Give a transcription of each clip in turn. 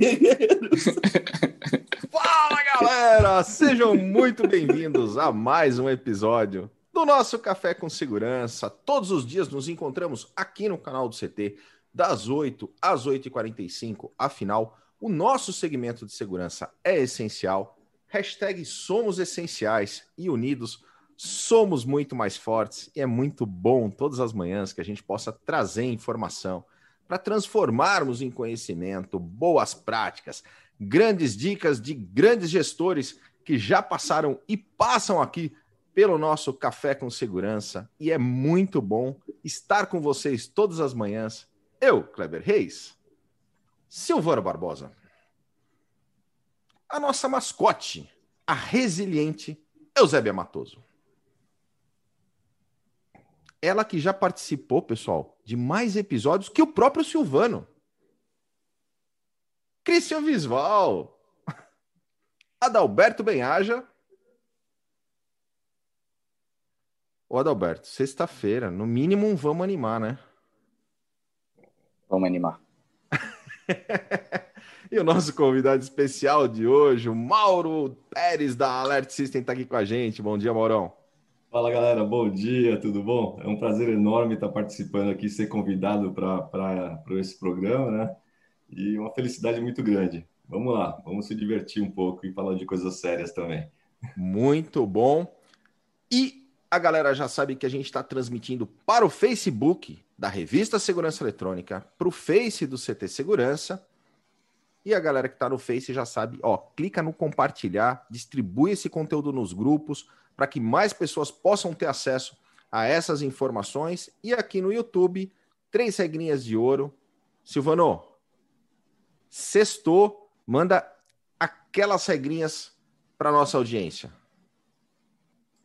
Fala galera! Sejam muito bem-vindos a mais um episódio do nosso Café com Segurança. Todos os dias nos encontramos aqui no canal do CT, das 8 às 8h45. Afinal, o nosso segmento de segurança é essencial. Hashtag somos essenciais e unidos somos muito mais fortes. E é muito bom todas as manhãs que a gente possa trazer informação para transformarmos em conhecimento boas práticas, grandes dicas de grandes gestores que já passaram e passam aqui pelo nosso Café com Segurança. E é muito bom estar com vocês todas as manhãs. Eu, Kleber Reis, Silvano Barbosa, a nossa mascote, a resiliente Eusébia Matoso. Ela que já participou, pessoal, de mais episódios que o próprio Silvano. Cristian Visval. Adalberto Benhaja. Ô, Adalberto, sexta-feira, no mínimo vamos animar, né? Vamos animar. e o nosso convidado especial de hoje, o Mauro Pérez da Alert System, está aqui com a gente. Bom dia, Maurão. Fala galera, bom dia, tudo bom? É um prazer enorme estar participando aqui, ser convidado para esse programa, né? E uma felicidade muito grande. Vamos lá, vamos se divertir um pouco e falar de coisas sérias também. Muito bom. E a galera já sabe que a gente está transmitindo para o Facebook da Revista Segurança Eletrônica, para o Face do CT Segurança. E a galera que está no Face já sabe, ó, clica no compartilhar, distribui esse conteúdo nos grupos para que mais pessoas possam ter acesso a essas informações. E aqui no YouTube, três regrinhas de ouro. Silvano, sextou, manda aquelas regrinhas para nossa audiência.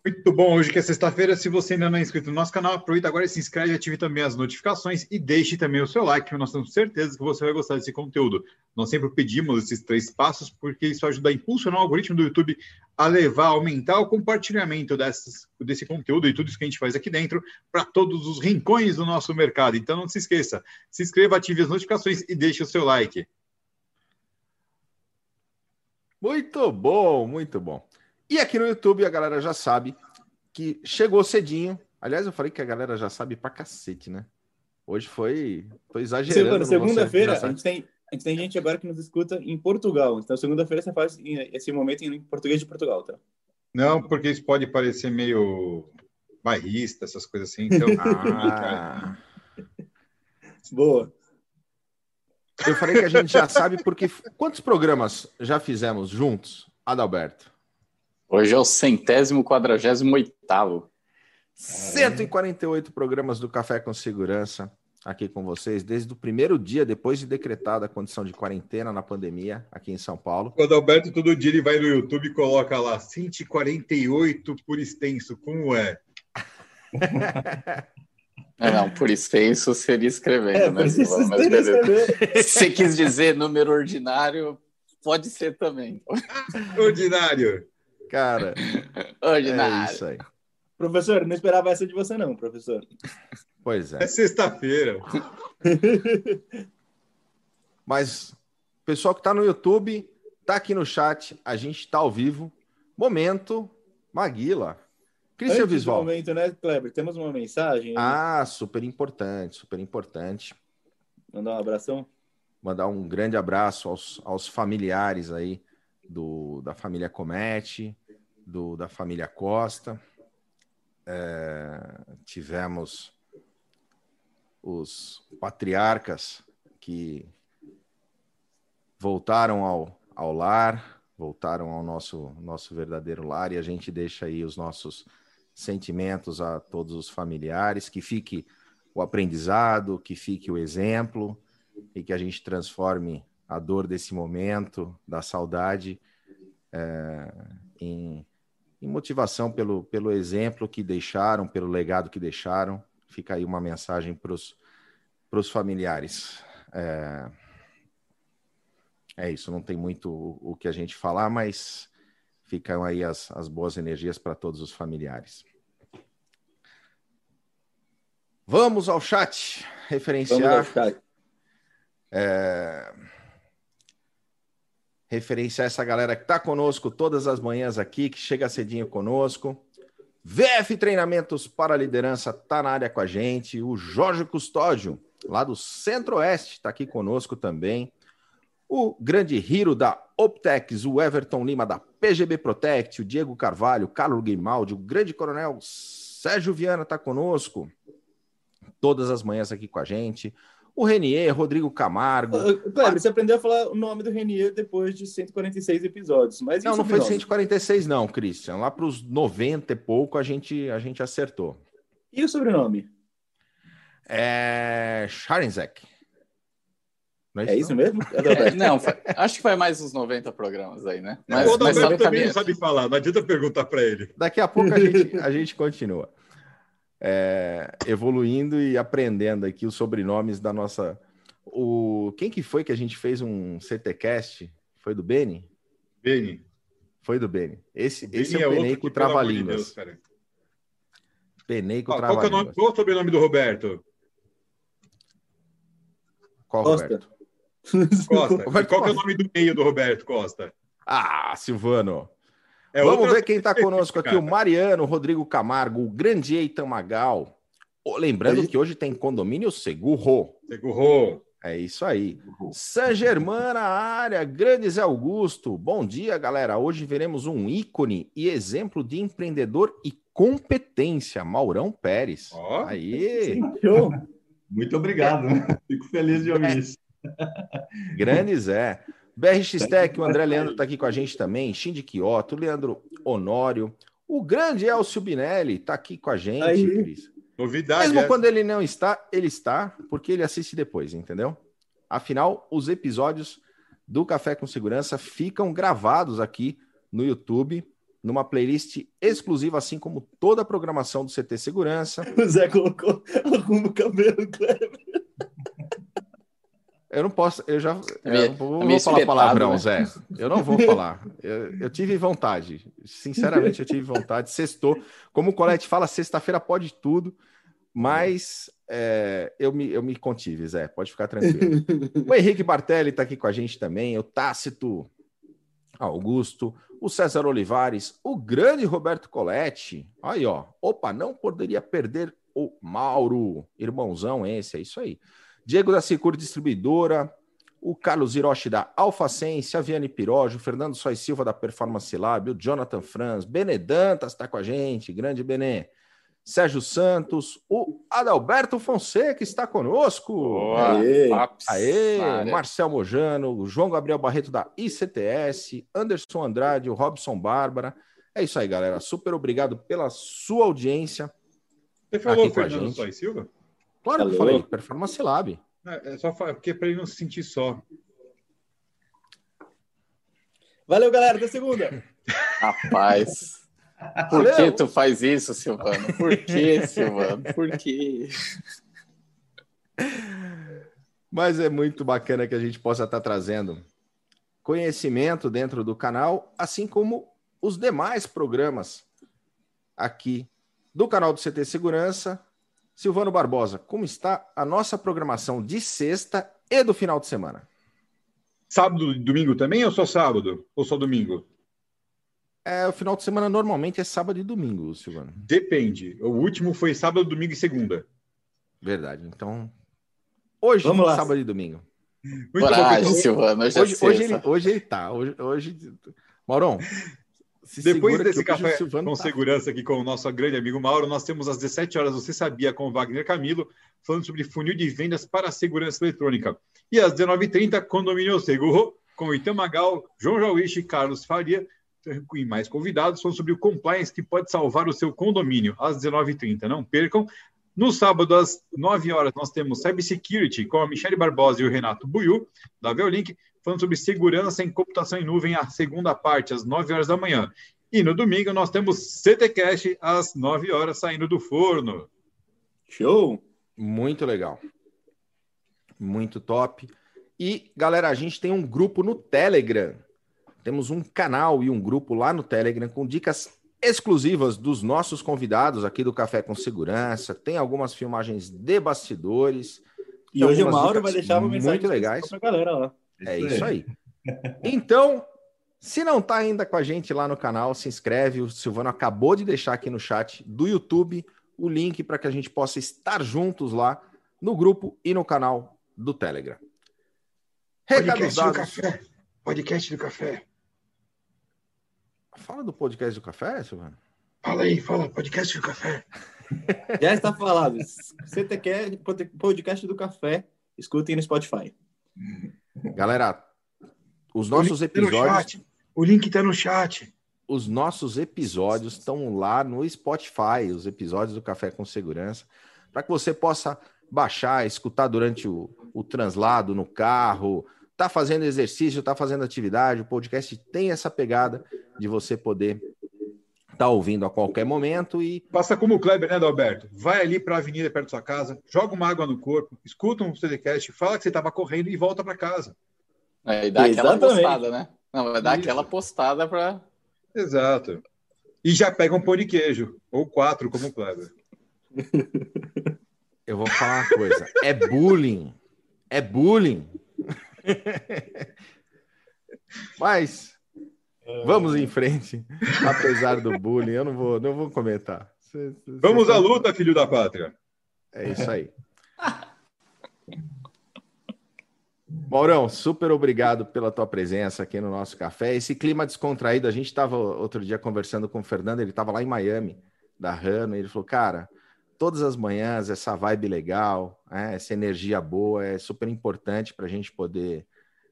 Muito bom, hoje que é sexta-feira, se você ainda não é inscrito no nosso canal, aproveita agora e se inscreve, ative também as notificações e deixe também o seu like, que nós temos certeza que você vai gostar desse conteúdo. Nós sempre pedimos esses três passos, porque isso ajuda a impulsionar o algoritmo do YouTube a levar, aumentar o compartilhamento dessas, desse conteúdo e tudo isso que a gente faz aqui dentro para todos os rincões do nosso mercado. Então não se esqueça, se inscreva, ative as notificações e deixe o seu like. Muito bom, muito bom. E aqui no YouTube a galera já sabe que chegou cedinho. Aliás, eu falei que a galera já sabe pra cacete, né? Hoje foi. Tô exagerando. Segunda-feira, a, gente tem, a gente tem gente agora que nos escuta em Portugal. Então, segunda-feira você faz esse momento em português de Portugal, tá? Não, porque isso pode parecer meio bairrista, essas coisas assim. Então. ah. Boa. Eu falei que a gente já sabe porque. Quantos programas já fizemos juntos, Adalberto? Hoje é o centésimo quadragésimo oitavo. 148 programas do Café com Segurança aqui com vocês, desde o primeiro dia depois de decretada a condição de quarentena na pandemia aqui em São Paulo. O Adalberto todo dia ele vai no YouTube e coloca lá 148 por extenso, como é? É, não, por extenso seria escrevendo, é, né? Mas beleza. Se quis dizer número ordinário, pode ser também. Ordinário. Cara, ordinário. é isso aí. Professor, não esperava essa de você não, professor. Pois é. É sexta-feira. Mas pessoal que está no YouTube, está aqui no chat, a gente está ao vivo. Momento Maguila. Cristian Visual. momento, né, Kleber? Temos uma mensagem. Né? Ah, super importante, super importante. Mandar um abração. Mandar um grande abraço aos, aos familiares aí do, da família Comete, do, da família Costa. É, tivemos os patriarcas que voltaram ao, ao lar, voltaram ao nosso, nosso verdadeiro lar, e a gente deixa aí os nossos sentimentos a todos os familiares, que fique o aprendizado, que fique o exemplo e que a gente transforme a dor desse momento, da saudade, é, em, em, motivação pelo, pelo exemplo que deixaram, pelo legado que deixaram. Fica aí uma mensagem para os familiares. É, é, isso, não tem muito o, o, que a gente falar, mas ficam aí as, as boas energias para todos os familiares. Vamos ao chat referenciar. Vamos ao chat. É... referenciar essa galera que está conosco todas as manhãs aqui, que chega cedinho conosco. VF Treinamentos para Liderança está na área com a gente. O Jorge Custódio, lá do Centro-Oeste, está aqui conosco também. O grande Hiro da Optex, o Everton Lima da PGB Protect, o Diego Carvalho, o Carlos Grimaldi, o grande coronel Sérgio Viana está conosco todas as manhãs aqui com a gente. O Renier, Rodrigo Camargo. Uh, Kleber, você aprendeu a falar o nome do Renier depois de 146 episódios. Mas não, não foi 146, não, Christian. Lá para os 90 e pouco a gente, a gente acertou. E o sobrenome? É. Scharenzek. Não é, isso, é isso mesmo? É, não, acho que foi mais uns 90 programas aí, né? Mas, o mas tá também não sabe falar, não adianta perguntar para ele. Daqui a pouco a gente, a gente continua é, evoluindo e aprendendo aqui os sobrenomes da nossa. O quem que foi que a gente fez um CTcast? Foi do Beni? Beni. Foi do Beni. Esse, esse é o Peneico Trava-Línguas. Peneico Trava-Línguas. Qual, é o nome, qual é o sobrenome do Roberto? Qual Costa. Roberto? Costa. Roberto qual Costa. é o nome do meio do Roberto Costa? Ah, Silvano. É Vamos ver quem está conosco aqui: o Mariano, o Rodrigo Camargo, o grande Eitan Magal. Lembrando que hoje tem condomínio Segurro. Segurro. É isso aí. San Germán na área, grande Zé Augusto. Bom dia, galera. Hoje veremos um ícone e exemplo de empreendedor e competência, Maurão Pérez. Oh, aí. Muito obrigado. Fico feliz de ouvir é. isso. Grande Zé. BRX Tech, o André Leandro está aqui com a gente também, Shindy Kioto, Leandro Honório, o grande Elcio Binelli está aqui com a gente, Aí. Cris. Novidade. Mesmo é. quando ele não está, ele está, porque ele assiste depois, entendeu? Afinal, os episódios do Café com Segurança ficam gravados aqui no YouTube, numa playlist exclusiva, assim como toda a programação do CT Segurança. O Zé colocou arruma o cabelo, Kleber. Eu não posso, eu já eu não vou, vou falar palavrão, né? Zé. Eu não vou falar. Eu, eu, tive vontade, sinceramente, eu tive vontade. Sextou, como o Colete fala, sexta-feira pode tudo, mas é, eu, me, eu me contive, Zé. Pode ficar tranquilo. o Henrique Bartelli está aqui com a gente também, o Tácito Augusto, o César Olivares, o grande Roberto Colete. Aí, ó. Opa, não poderia perder o Mauro, irmãozão esse, é isso aí. Diego da Secur Distribuidora, o Carlos Hiroshi da Alfacense, a Viane Pirojo, o Fernando Sois Silva da Performance Lab, o Jonathan Franz, Benedantas está com a gente, grande Benê. Sérgio Santos, o Adalberto Fonseca está conosco. Aê, Aê Marcel Mojano, o João Gabriel Barreto da ICTS, Anderson Andrade, o Robson Bárbara. É isso aí, galera. Super obrigado pela sua audiência. Você falou Fernando Sois Silva? Claro Alô? que falei, Performance Lab. É, é só porque é para ele não se sentir só. Valeu, galera, até segunda. Rapaz. Por Valeu. que tu faz isso, Silvano? Por que, Silvano? Por que? Mas é muito bacana que a gente possa estar trazendo conhecimento dentro do canal, assim como os demais programas aqui do canal do CT Segurança, Silvano Barbosa, como está a nossa programação de sexta e do final de semana? Sábado e domingo também ou só sábado? Ou só domingo? É, o final de semana normalmente é sábado e domingo, Silvano. Depende. O último foi sábado, domingo e segunda. Verdade. Então, hoje, Vamos lá. sábado e domingo. Muito Coragem, bom, Silvano. Hoje, hoje, é hoje, ele, hoje ele tá. Hoje, hoje... Maurão, se Depois desse café com tá... segurança aqui com o nosso grande amigo Mauro, nós temos às 17 horas, você sabia, com o Wagner Camilo, falando sobre funil de vendas para segurança eletrônica. E às 19h30, Condomínio Seguro, com Itamagal, João Jauichi e Carlos Faria, e mais convidados, falando sobre o compliance que pode salvar o seu condomínio, às 19h30. Não percam. No sábado, às 9 horas, nós temos Cybersecurity com a Michelle Barbosa e o Renato Buiu, da Veolink falando sobre segurança em computação em nuvem, a segunda parte, às 9 horas da manhã. E no domingo nós temos CTCast às 9 horas saindo do forno. Show! Muito legal. Muito top. E, galera, a gente tem um grupo no Telegram. Temos um canal e um grupo lá no Telegram com dicas exclusivas dos nossos convidados aqui do Café com Segurança. Tem algumas filmagens de bastidores. E hoje o Mauro vai deixar uma mensagem muito legais para a galera lá. É isso aí. Então, se não está ainda com a gente lá no canal, se inscreve. O Silvano acabou de deixar aqui no chat do YouTube o link para que a gente possa estar juntos lá no grupo e no canal do Telegram. Recados Podcast dados. do café. Podcast do café. Fala do podcast do café, Silvano. Fala aí, fala, podcast do café. Já está falado. Você quer podcast do café, escutem no Spotify. Galera, os nossos tá episódios. O link está no chat. Os nossos episódios estão lá no Spotify, os episódios do Café com Segurança, para que você possa baixar, escutar durante o, o translado no carro, tá fazendo exercício, tá fazendo atividade, o podcast tem essa pegada de você poder tá ouvindo a qualquer momento e. Passa como o Kleber, né, Alberto? Vai ali para a avenida perto da sua casa, joga uma água no corpo, escuta um podcast, fala que você estava correndo e volta para casa. É, e dá Exatamente. aquela postada, né? Não, vai dar Isso. aquela postada para. Exato. E já pega um pão de queijo, ou quatro, como o Kleber. Eu vou falar uma coisa: é bullying. É bullying. Mas Vamos em frente, apesar do bullying, eu não vou, não vou comentar. Cê, cê, Vamos à luta, filho da pátria. É isso aí. Maurão, super obrigado pela tua presença aqui no nosso café. Esse clima descontraído, a gente estava outro dia conversando com o Fernando, ele estava lá em Miami, da Rano, e ele falou, cara, todas as manhãs, essa vibe legal, né, essa energia boa, é super importante para a gente poder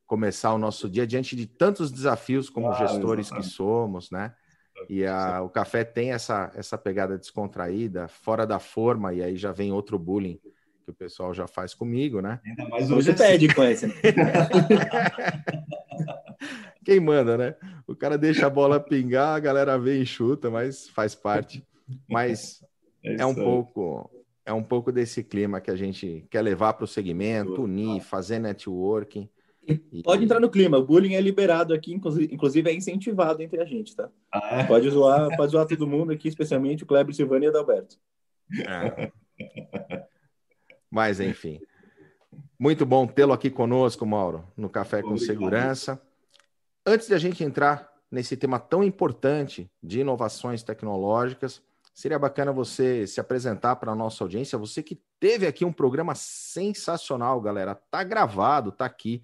começar o nosso dia diante de tantos desafios como ah, gestores exatamente. que somos, né? E a, o café tem essa, essa pegada descontraída, fora da forma, e aí já vem outro bullying que o pessoal já faz comigo, né? Ainda mais hoje Você pede com esse. Né? Quem manda, né? O cara deixa a bola pingar, a galera vem e chuta, mas faz parte. Mas é, é um pouco é um pouco desse clima que a gente quer levar para o segmento, unir, fazer networking Pode entrar no clima, o bullying é liberado aqui, inclusive é incentivado entre a gente, tá? Ah, é? Pode zoar, pode zoar todo mundo aqui, especialmente o Kleber, Silvano e Adalberto. É. Mas, enfim. Muito bom tê-lo aqui conosco, Mauro, no Café com Obrigado. Segurança. Antes de a gente entrar nesse tema tão importante de inovações tecnológicas, seria bacana você se apresentar para a nossa audiência. Você que teve aqui um programa sensacional, galera. Tá gravado, tá aqui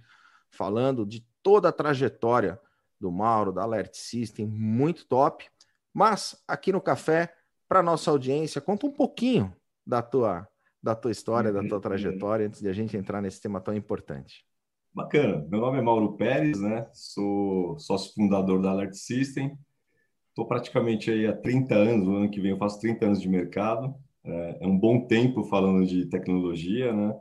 falando de toda a trajetória do Mauro, da Alert System, muito top. Mas aqui no café, para nossa audiência, conta um pouquinho da tua da tua história, da tua uhum. trajetória, antes de a gente entrar nesse tema tão importante. Bacana. Meu nome é Mauro Pérez, né? Sou sócio fundador da Alert System. Estou praticamente aí há 30 anos, no ano que vem eu faço 30 anos de mercado. É, é um bom tempo falando de tecnologia, né?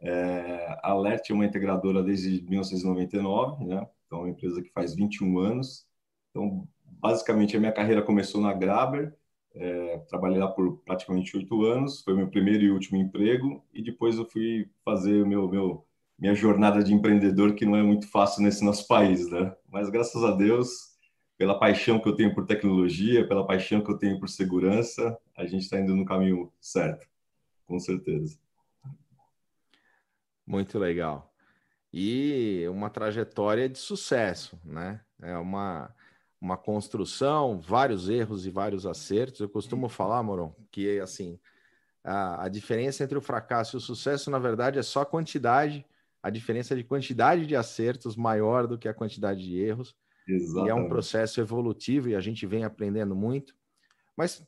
É, a Alert é uma integradora desde 1999, né? Então, é uma empresa que faz 21 anos. Então, basicamente, a minha carreira começou na Graber. É, trabalhei lá por praticamente oito anos. Foi meu primeiro e último emprego. E depois eu fui fazer meu, meu minha jornada de empreendedor, que não é muito fácil nesse nosso país, né? Mas, graças a Deus, pela paixão que eu tenho por tecnologia, pela paixão que eu tenho por segurança, a gente está indo no caminho certo, com certeza. Muito legal. E uma trajetória de sucesso, né? É uma, uma construção, vários erros e vários acertos. Eu costumo falar, Moron, que assim a, a diferença entre o fracasso e o sucesso, na verdade, é só a quantidade, a diferença de quantidade de acertos maior do que a quantidade de erros. Exatamente. E é um processo evolutivo e a gente vem aprendendo muito. Mas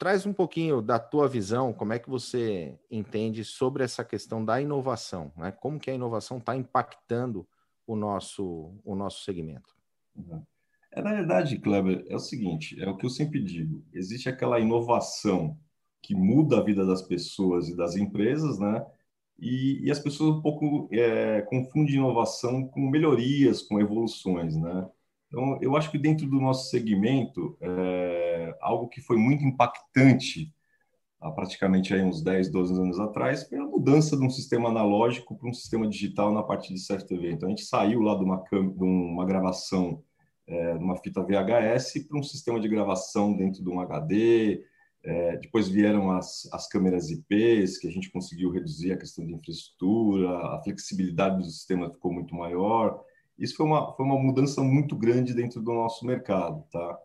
Traz um pouquinho da tua visão, como é que você entende sobre essa questão da inovação, né? Como que a inovação está impactando o nosso, o nosso segmento? Uhum. É, na verdade, Kleber, é o seguinte, é o que eu sempre digo, existe aquela inovação que muda a vida das pessoas e das empresas, né? E, e as pessoas um pouco é, confundem inovação com melhorias, com evoluções, né? Então, eu acho que dentro do nosso segmento, é, algo que foi muito impactante há praticamente aí uns 10, 12 anos atrás, foi a mudança de um sistema analógico para um sistema digital na parte de CFTV. Então, a gente saiu lá de uma, de uma gravação, é, de uma fita VHS, para um sistema de gravação dentro de um HD. É, depois vieram as, as câmeras IPs, que a gente conseguiu reduzir a questão de infraestrutura, a flexibilidade do sistema ficou muito maior Isso foi uma, foi uma mudança muito grande dentro do nosso mercado, tá?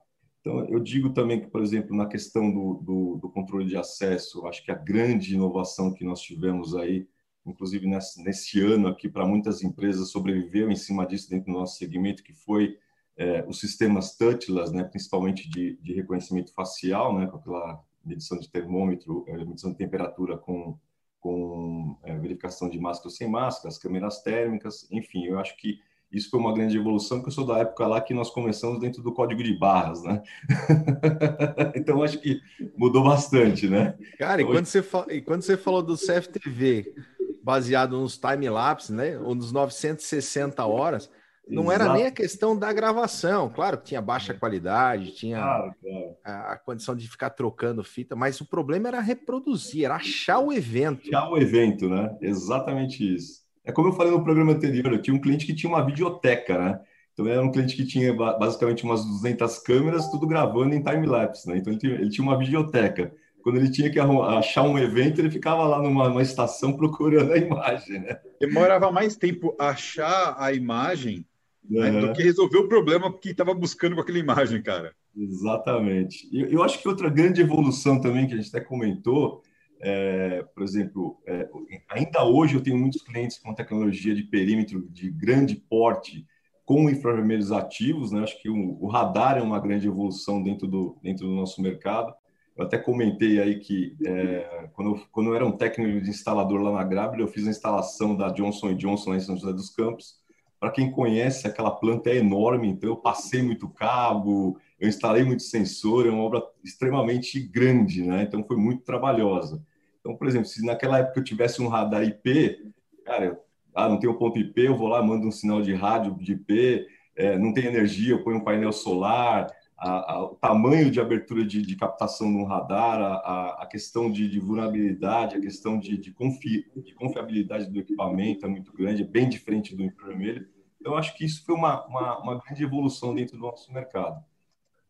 Então, eu digo também que, por exemplo, na questão do, do, do controle de acesso, acho que a grande inovação que nós tivemos aí, inclusive nesse, nesse ano aqui, para muitas empresas sobreviveu em cima disso dentro do nosso segmento, que foi é, os sistemas touchless, né, principalmente de, de reconhecimento facial, né, com aquela medição de termômetro, é, medição de temperatura com, com é, verificação de máscara ou sem máscara, as câmeras térmicas, enfim, eu acho que isso foi uma grande evolução, porque eu sou da época lá que nós começamos dentro do código de barras, né? então, acho que mudou bastante, né? Cara, e, quando você e quando você falou do CFTV baseado nos time-lapse, né? Ou nos 960 horas, não Exato. era nem a questão da gravação. Claro que tinha baixa é. qualidade, tinha claro, claro. A, a, condição de ficar trocando fita, mas o problema era reproduzir, era achar o evento. Achar o evento, né? Exatamente isso. É como eu falei no programa anterior, eu tinha um cliente que tinha uma videoteca, né? Então era um cliente que tinha basicamente umas 200 câmeras, tudo gravando em time-lapse, né? Então ele tinha, ele tinha, uma videoteca. Quando ele tinha que achar um evento, ele ficava lá numa estação procurando a imagem, né? Demorava mais tempo achar a imagem uhum. né, do que resolver o problema que estava buscando com aquela imagem, cara. Exatamente. E eu acho que outra grande evolução também que a gente até comentou é, por exemplo, é, ainda hoje eu tenho muitos clientes com tecnologia de perímetro de grande porte com infravermelhos ativos, né? Acho que o, o, radar é uma grande evolução dentro do, dentro do nosso mercado. Eu até comentei aí que é, quando, eu, quando eu era um técnico de instalador lá na Grabler, eu fiz a instalação da Johnson Johnson lá em São José dos Campos. Para quem conhece, aquela planta é enorme, então eu passei muito cabo, eu instalei muito sensor, é uma obra extremamente grande, né? Então foi muito trabalhosa. Então, por exemplo, se naquela época eu tivesse um radar IP, cara, eu, ah, não tenho ponto IP, eu vou lá, mando um sinal de rádio de IP, é, não tem energia, eu ponho um painel solar, a, a, o tamanho de abertura de, de captação no radar, a, a questão de, de, vulnerabilidade, a questão de, de, confi, de, confiabilidade do equipamento é muito grande, é bem diferente do infravermelho. Então, acho que isso foi uma, uma, uma grande evolução dentro do nosso mercado.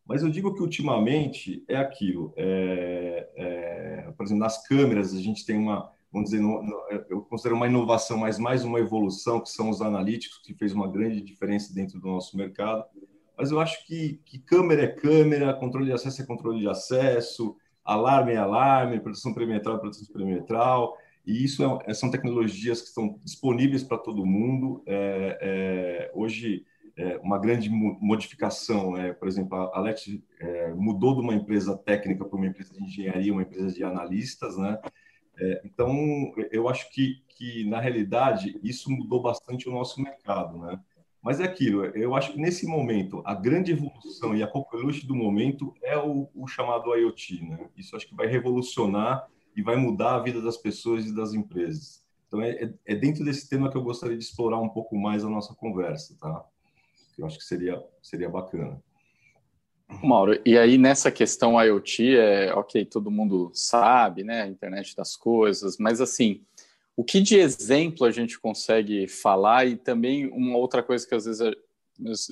Mas eu digo que ultimamente é aquilo. É, é, por exemplo, nas câmeras a gente tem uma, vamos dizer, eu considero uma inovação, mas mais uma evolução, que são os analíticos, que fez uma grande diferença dentro do nosso mercado. Mas eu acho que, que câmera é câmera, controle de acesso é controle de acesso, alarme é alarme, proteção perimetral é proteção perimetral. E isso é, são tecnologias que estão disponíveis para todo mundo. É, é hoje, é, uma grande modificação. É, por exemplo, a Alex é, mudou de uma empresa técnica para uma empresa de engenharia, uma empresa de analistas, né? É, então, eu acho que, que, na realidade, isso mudou bastante o nosso mercado, né? Mas é aquilo, eu acho que nesse momento, a grande evolução e a coqueluche do momento é o, o chamado IoT, né? Isso acho que vai revolucionar e vai mudar a vida das pessoas e das empresas. Então, é, é dentro desse tema que eu gostaria de explorar um pouco mais a nossa conversa, tá? Eu acho que seria, seria bacana. Mauro, e aí nessa questão IoT, é ok, todo mundo sabe, né, a internet das coisas, mas assim, o que de exemplo a gente consegue falar e também uma outra coisa que às vezes eu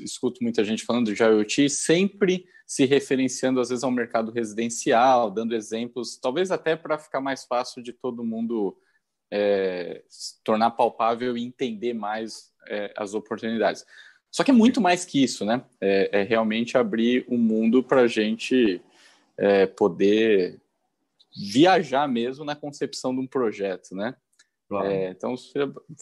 escuto muita gente falando de IoT, sempre se referenciando às vezes ao mercado residencial, dando exemplos, talvez até para ficar mais fácil de todo mundo é, tornar palpável e entender mais é, as oportunidades. Só que é muito mais que isso, né? É, é realmente abrir o um mundo para a gente é, poder viajar mesmo na concepção de um projeto, né? Claro. É, então,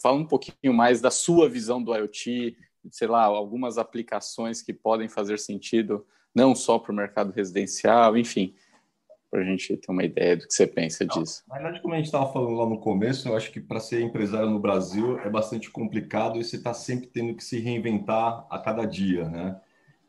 fala um pouquinho mais da sua visão do IoT, sei lá, algumas aplicações que podem fazer sentido não só para o mercado residencial, enfim para a gente ter uma ideia do que você pensa Não, disso. Na verdade, como a gente estava falando lá no começo, eu acho que para ser empresário no Brasil é bastante complicado e você está sempre tendo que se reinventar a cada dia, né?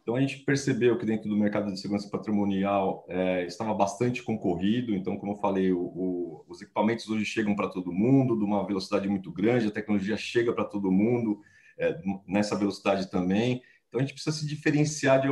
Então a gente percebeu que dentro do mercado de segurança patrimonial é, estava bastante concorrido. Então, como eu falei, o, o, os equipamentos hoje chegam para todo mundo, de uma velocidade muito grande, a tecnologia chega para todo mundo é, nessa velocidade também. Então a gente precisa se diferenciar de,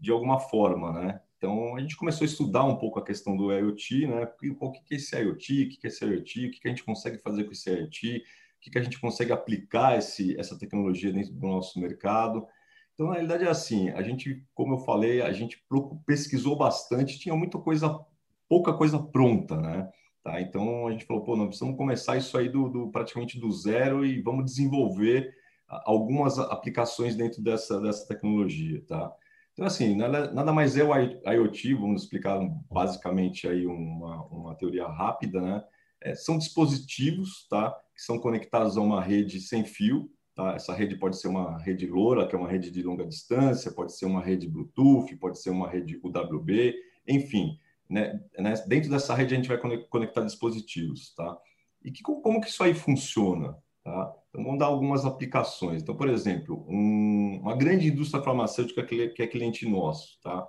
de alguma forma, né? Então, a gente começou a estudar um pouco a questão do IoT, né? O que é esse IoT? O que é esse IoT? O que a gente consegue fazer com esse IoT? O que a gente consegue aplicar esse, essa tecnologia dentro do nosso mercado? Então, na realidade, é assim, a gente, como eu falei, a gente pesquisou bastante, tinha muita coisa, pouca coisa pronta, né? Tá? Então, a gente falou, pô, nós precisamos começar isso aí do, do praticamente do zero e vamos desenvolver algumas aplicações dentro dessa, dessa tecnologia, tá? Então, assim, nada, nada mais é o IoT, vamos explicar basicamente aí uma, uma teoria rápida, né? É, são dispositivos, tá? Que são conectados a uma rede sem fio, tá? Essa rede pode ser uma rede LoRa, que é uma rede de longa distância, pode ser uma rede Bluetooth, pode ser uma rede UWB, enfim, né? né? Dentro dessa rede a gente vai conectar dispositivos, tá? E que, como que isso aí funciona, tá? Então, vamos dar algumas aplicações. Então, por exemplo, um, uma grande indústria farmacêutica que é cliente nosso, tá?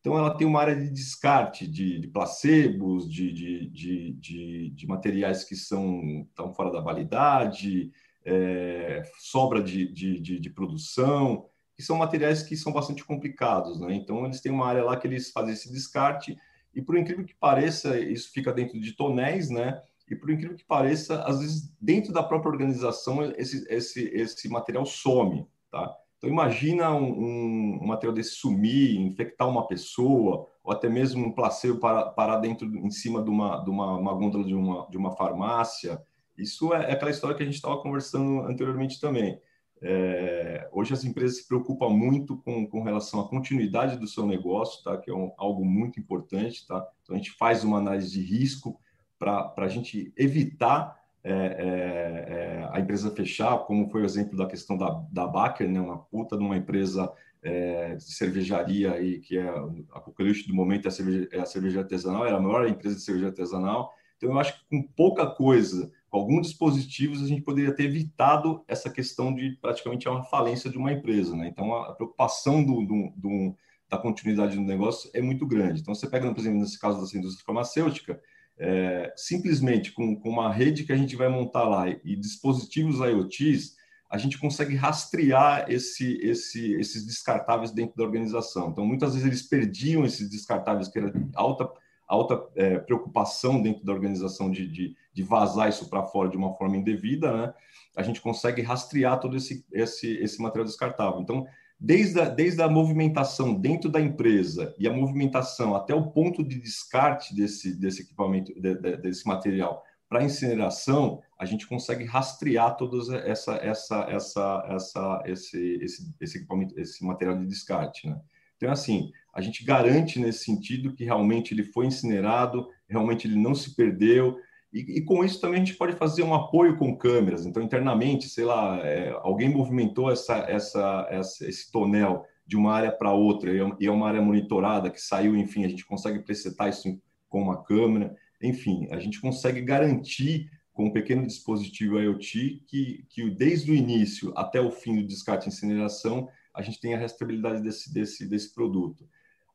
Então, ela tem uma área de descarte de, de placebos, de, de, de, materiais que são estão fora da validade, é, sobra de, de, produção, que são materiais que são bastante complicados. Né? Então, eles têm uma área lá que eles fazem esse descarte, e por incrível que pareça, isso fica dentro de tonéis, né? E por incrível que pareça, às vezes dentro da própria organização esse, esse, esse material some, tá? Então imagina um, um, material desse sumir, infectar uma pessoa, ou até mesmo um placebo para, parar dentro, em cima de uma, de uma, uma gôndola de uma, de uma farmácia. Isso é, é aquela história que a gente estava conversando anteriormente também. É, hoje as empresas se preocupam muito com, com relação à continuidade do seu negócio, tá? que é um, algo muito importante. Tá? Então a gente faz uma análise de risco, para a gente evitar é, é, é, a empresa fechar, como foi o exemplo da questão da, da Baker, né, uma puta de uma empresa é, de cervejaria aí, que é a coqueluche do momento é a, cerveja, é a cerveja artesanal, era a maior empresa de cerveja artesanal. Então, eu acho que com pouca coisa, com alguns dispositivos, a gente poderia ter evitado essa questão de praticamente uma falência de uma empresa. Né? Então, a, preocupação do, do, do, da continuidade do negócio é muito grande. Então, você pega, por exemplo, nesse caso da indústria farmacêutica, é, simplesmente com, com, uma rede que a gente vai montar lá e dispositivos IoTs, a gente consegue rastrear esse, esse, esses descartáveis dentro da organização. Então, muitas vezes eles perdiam esses descartáveis, que era alta, alta é, preocupação dentro da organização de, de, de vazar isso para fora de uma forma indevida, né? A gente consegue rastrear todo esse, esse, esse material descartável. Então, desde a, desde a movimentação dentro da empresa e a movimentação até o ponto de descarte desse, desse equipamento, de, de, desse material para incineração, a gente consegue rastrear todos essa, essa, essa, essa, esse, esse, esse equipamento, esse material de descarte. Né? Então, assim, a gente garante nesse sentido que realmente ele foi incinerado, realmente ele não se perdeu, e, e, com isso também a gente pode fazer um apoio com câmeras. Então, internamente, sei lá, é, alguém movimentou essa, essa, essa, esse tonel de uma área para outra e é uma área monitorada que saiu, enfim, a gente consegue presetar isso com uma câmera. Enfim, a gente consegue garantir com um pequeno dispositivo IoT que, que desde o início até o fim do descarte e incineração, a gente tem a rastreabilidade desse, desse, desse produto.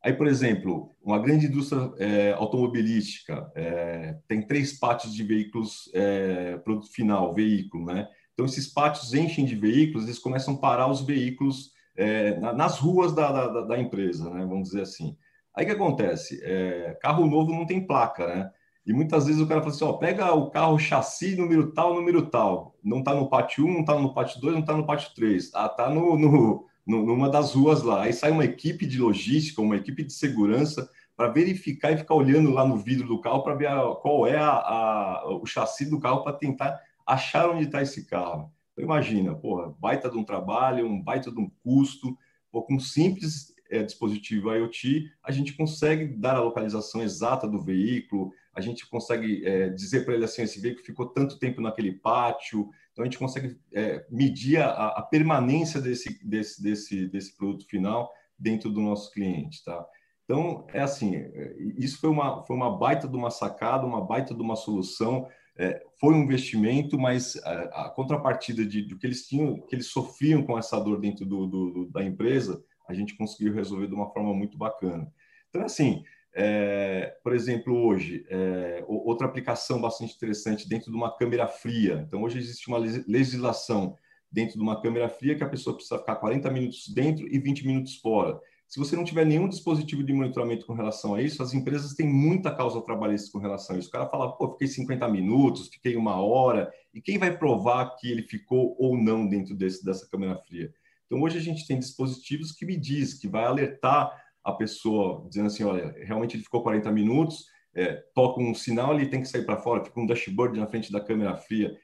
Aí, por exemplo, uma grande indústria é, automobilística é, tem três pátios de veículos, é, produto final, veículo, né? Então, esses pátios enchem de veículos, eles começam a parar os veículos é, na, nas ruas da, da, da, empresa, né? Vamos dizer assim. Aí, o que acontece? É, carro novo não tem placa, né? E muitas vezes o cara fala assim, ó, pega o carro chassi número tal, número tal. Não está no pátio 1, não está no pátio 2, não está no pátio 3. Ah, tá no, no numa das ruas lá. Aí sai uma equipe de logística, uma equipe de segurança para verificar e ficar olhando lá no vidro do carro para ver qual é a, a, o chassi do carro para tentar achar onde está esse carro. Então, imagina, porra, baita de um trabalho, um baita de um custo, pô, com um simples é, dispositivo IoT, a gente consegue dar a localização exata do veículo, a gente consegue é, dizer para ele assim, esse veículo ficou tanto tempo naquele pátio, então, a gente consegue é, medir a, a, permanência desse, desse, desse, desse produto final dentro do nosso cliente, tá? Então, é assim, é, isso foi uma, foi uma baita de uma sacada, uma baita de uma solução, é, foi um investimento, mas a, a contrapartida de, do que eles tinham, que eles sofriam com essa dor dentro do, do, da empresa, a gente conseguiu resolver de uma forma muito bacana. Então, assim, é, por exemplo, hoje, é, outra aplicação bastante interessante dentro de uma câmera fria. Então, hoje existe uma legislação dentro de uma câmera fria que a pessoa precisa ficar 40 minutos dentro e 20 minutos fora. Se você não tiver nenhum dispositivo de monitoramento com relação a isso, as empresas têm muita causa trabalhista com relação a isso. O cara fala, pô, fiquei 50 minutos, fiquei uma hora, e quem vai provar que ele ficou ou não dentro desse, dessa câmera fria? Então, hoje a gente tem dispositivos que me diz, que vai alertar a pessoa dizendo assim, olha, realmente ele ficou 40 minutos, é, toca um sinal, ele tem que sair para fora, fica um dashboard na frente da câmera fria.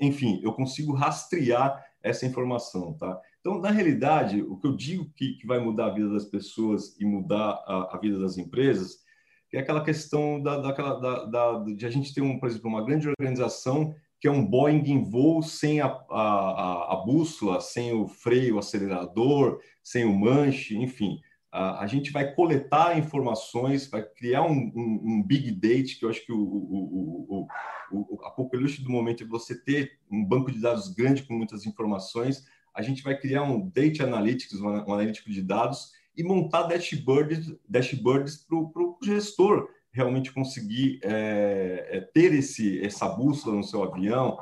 Enfim, eu consigo rastrear essa informação, tá? Então, na realidade, o que eu digo que, que vai mudar a vida das pessoas e mudar a, a vida das empresas é aquela questão da, daquela, da, da, de a gente ter, um, por exemplo, uma grande organização que é um Boeing em voo sem a, a, a, bússola, sem o freio, o acelerador, sem o manche, enfim. A, gente vai coletar informações, vai criar um, um, um big data, que eu acho que o, o, o, do momento é você ter um banco de dados grande com muitas informações. A gente vai criar um data analytics, um, um analítico de dados, e montar dashboards, dashboards para o gestor realmente conseguir é, é, ter esse, essa bússola no seu avião,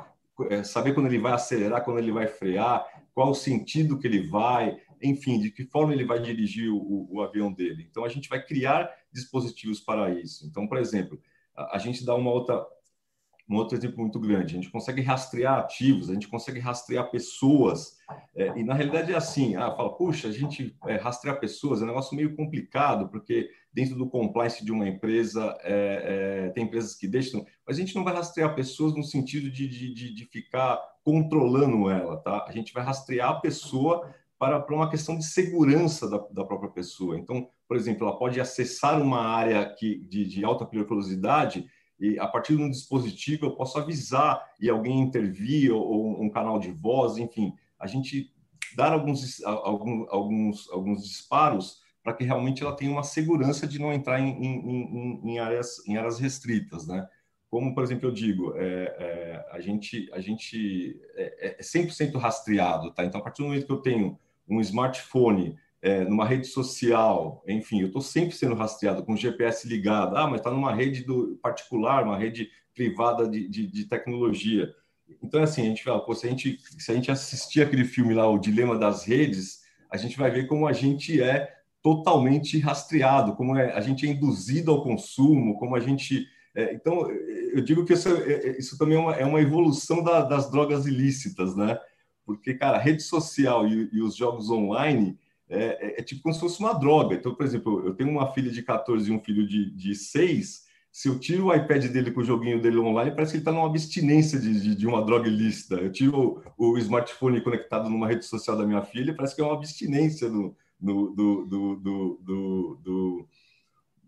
é, saber quando ele vai acelerar, quando ele vai frear, qual o sentido que ele vai, enfim, de que forma ele vai dirigir o, o avião dele. Então, a gente vai criar dispositivos para isso. Então, por exemplo, a, a gente dá uma outra, um outro exemplo muito grande. A gente consegue rastrear ativos, a gente consegue rastrear pessoas. É, e na realidade é assim: ah, fala, puxa, a gente é, rastrear pessoas é um negócio meio complicado, porque dentro do compliance de uma empresa, é, é tem empresas que deixam, mas a gente não vai rastrear pessoas no sentido de, de, de ficar controlando ela, tá? A gente vai rastrear a pessoa para, para uma questão de segurança da, da própria pessoa. Então, por exemplo, ela pode acessar uma área que, de, de alta periculosidade e a partir de um dispositivo eu posso avisar e alguém intervir ou, ou um canal de voz, enfim, a gente dar alguns, alguns, alguns, alguns disparos para que realmente ela tenha uma segurança de não entrar em, em, em, em áreas, em áreas restritas, né? Como, por exemplo, eu digo, é, é, a gente, a gente é, é 100% rastreado, tá? Então, a partir do momento que eu tenho um smartphone é, numa rede social, enfim, eu estou sempre sendo rastreado com o GPS ligado. Ah, mas está numa rede do, particular, uma rede privada de, de, de tecnologia. Então, assim, a gente fala, pô, se a gente, se a gente assistir aquele filme lá, O Dilema das Redes, a gente vai ver como a gente é totalmente rastreado, como é, a gente é induzido ao consumo, como a gente. É, então, eu digo que isso, é, é, isso também é uma, é uma evolução da, das drogas ilícitas, né? Porque, cara, a rede social e, e os jogos online é, é, é, tipo como se fosse uma droga. Então, por exemplo, eu tenho uma filha de 14 e um filho de, de 6. Se eu tiro o iPad dele com o joguinho dele online, parece que ele está numa abstinência de, de, de, uma droga ilícita. Eu tiro o, o, smartphone conectado numa rede social da minha filha, parece que é uma abstinência do, do, do,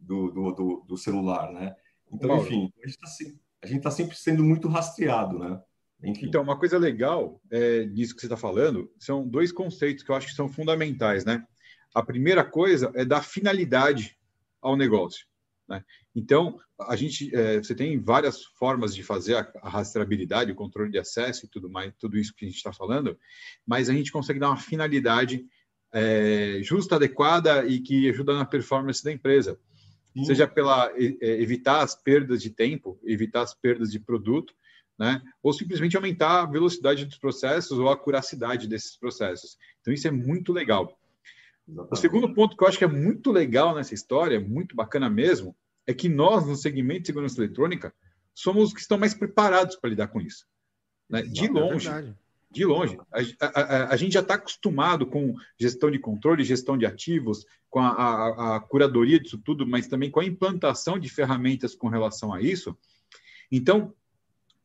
do, do, celular, né? Então, enfim, a gente está tá sempre sendo muito rastreado, né? Enfim. Então, uma coisa legal é, disso que você está falando são dois conceitos que eu acho que são fundamentais, né? A primeira coisa é dar finalidade ao negócio. Né? Então, a gente, é, você tem várias formas de fazer a, a, rastreabilidade, o controle de acesso e tudo mais, tudo isso que a gente está falando, mas a gente consegue dar uma finalidade é, justa, adequada e que ajuda na performance da empresa. Sim. Seja pela é, evitar as perdas de tempo, evitar as perdas de produto, né? ou simplesmente aumentar a velocidade dos processos ou a curacidade desses processos. Então, isso é muito legal. Exatamente. O segundo ponto que eu acho que é muito legal nessa história, muito bacana mesmo, é que nós, no segmento de segurança eletrônica, somos os que estão mais preparados para lidar com isso. Né? De é longe. É de longe. A, a, a, a gente já está acostumado com gestão de controle, gestão de ativos, com a, curadoria disso tudo, mas também com a implantação de ferramentas com relação a isso. Então,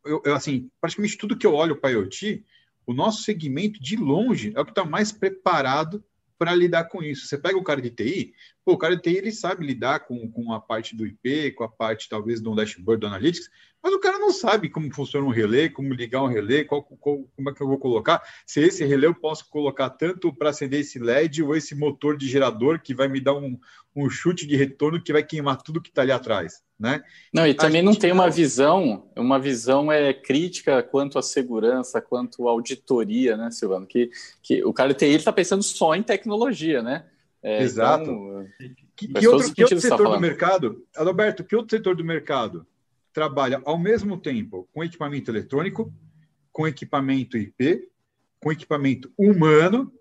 eu, eu, assim, praticamente tudo que eu olho para IoT, o nosso segmento de longe é o que está mais preparado para lidar com isso. Você pega o cara de TI, pô, o cara de TI ele sabe lidar com, com a parte do IP, com a parte talvez do dashboard do Analytics, mas o cara não sabe como funciona um relé, como ligar um relé, qual, qual, como é que eu vou colocar. Se esse relé eu posso colocar tanto para acender esse LED ou esse motor de gerador que vai me dar um, um chute de retorno que vai queimar tudo que está ali atrás, né? Não, e também não tem uma visão, uma visão é crítica quanto à segurança, quanto à auditoria, né, Silvano? Que, que o cara de TI está pensando só em tecnologia, né? É, Exato. Então, que, que outro, que outro tá setor do mercado, Alberto, que outro setor do mercado trabalha ao mesmo tempo com equipamento eletrônico, com equipamento IP, com equipamento humano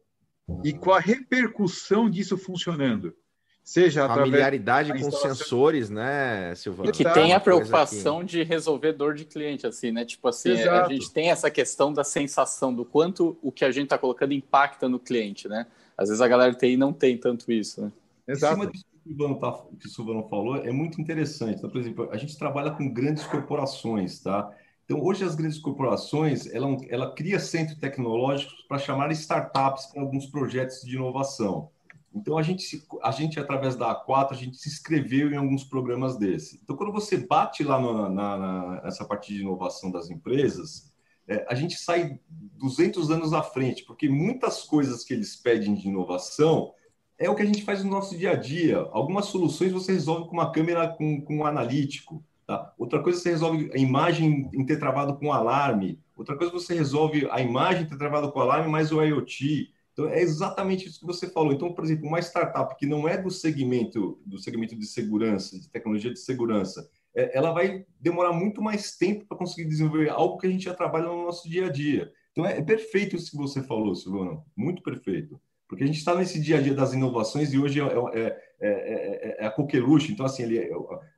e com a repercussão disso funcionando. Seja familiaridade com sensores, né, Silvano? Que tem a preocupação de resolver dor de cliente, assim, né? Tipo assim, Exato. a gente tem essa questão da sensação do quanto o que a gente está colocando impacta no cliente, né? Às vezes a galera TI não tem tanto isso, né? Exato que o Silvano, tá, que o Silvano falou é muito interessante. Então, por exemplo, a gente trabalha com grandes corporações, tá? Então, hoje as grandes corporações, ela, ela cria centros tecnológicos para chamar startups para alguns projetos de inovação. Então, a gente, a gente, através da A4, a gente se inscreveu em alguns programas desse. Então, quando você bate lá no, na, na, nessa parte de inovação das empresas, é, a gente sai 200 anos à frente, porque muitas coisas que eles pedem de inovação é o que a gente faz no nosso dia a dia. Algumas soluções você resolve com uma câmera com, com um analítico. Tá? Outra coisa você resolve a imagem em ter travado com alarme. Outra coisa você resolve a imagem em ter travado com alarme mais o IoT. Então, é exatamente isso que você falou. Então, por exemplo, uma startup que não é do segmento do segmento de segurança, de tecnologia de segurança, é, ela vai demorar muito mais tempo para conseguir desenvolver algo que a gente já trabalha no nosso dia a dia. Então, é, é perfeito isso que você falou, Silvano. Muito perfeito. Porque a gente está nesse dia a dia das inovações e hoje é, é, é, é a coqueluche. Então, assim, ele,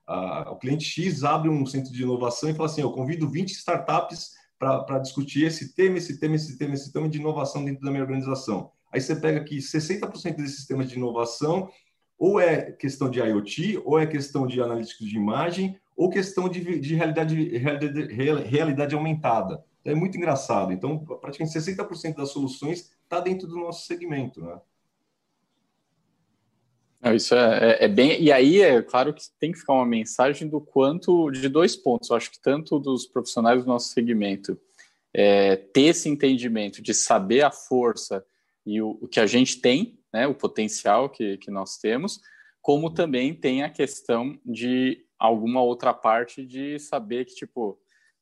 a, o cliente X abre um centro de inovação e fala assim: eu convido 20 startups para discutir esse tema, esse tema, esse tema, esse tema de inovação dentro da minha organização. Aí você pega aqui 60% desses temas de inovação, ou é questão de IoT, ou é questão de analítica de imagem, ou questão de, de realidade, realidade, realidade aumentada. Então, é muito engraçado. Então, praticamente 60% das soluções está dentro do nosso segmento, né? isso é, é, é, bem. E aí é claro que tem que ficar uma mensagem do quanto de dois pontos. Eu acho que tanto dos profissionais do nosso segmento é, ter esse entendimento de saber a força e o, o, que a gente tem, né, o potencial que, que nós temos, como também tem a questão de alguma outra parte de saber que, tipo,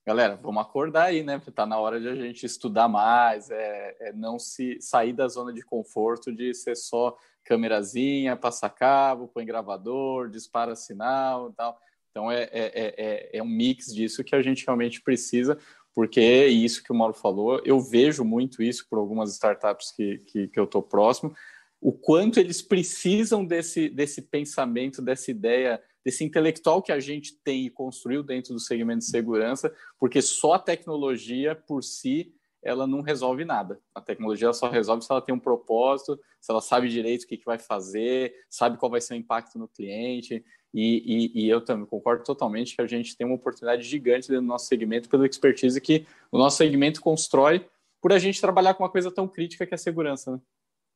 galera, vamos acordar aí, né? Porque tá na hora de a gente estudar mais, é, é não se sair da zona de conforto de ser só câmerazinha, passa cabo, põe gravador, dispara sinal e tal. Então é, é, é, é um mix disso que a gente realmente precisa, porque é isso que o Mauro falou. Eu vejo muito isso por algumas startups que, que, que eu estou próximo, o quanto eles precisam desse, desse pensamento, dessa ideia, desse intelectual que a gente tem e construiu dentro do segmento de segurança, porque só a tecnologia por si ela não resolve nada. A tecnologia só resolve se ela tem um propósito, se ela sabe direito o que, que vai fazer, sabe qual vai ser o impacto no cliente. E, e, e, eu também concordo totalmente que a gente tem uma oportunidade gigante dentro do nosso segmento pela expertise que o nosso segmento constrói por a gente trabalhar com uma coisa tão crítica que é a segurança. Né?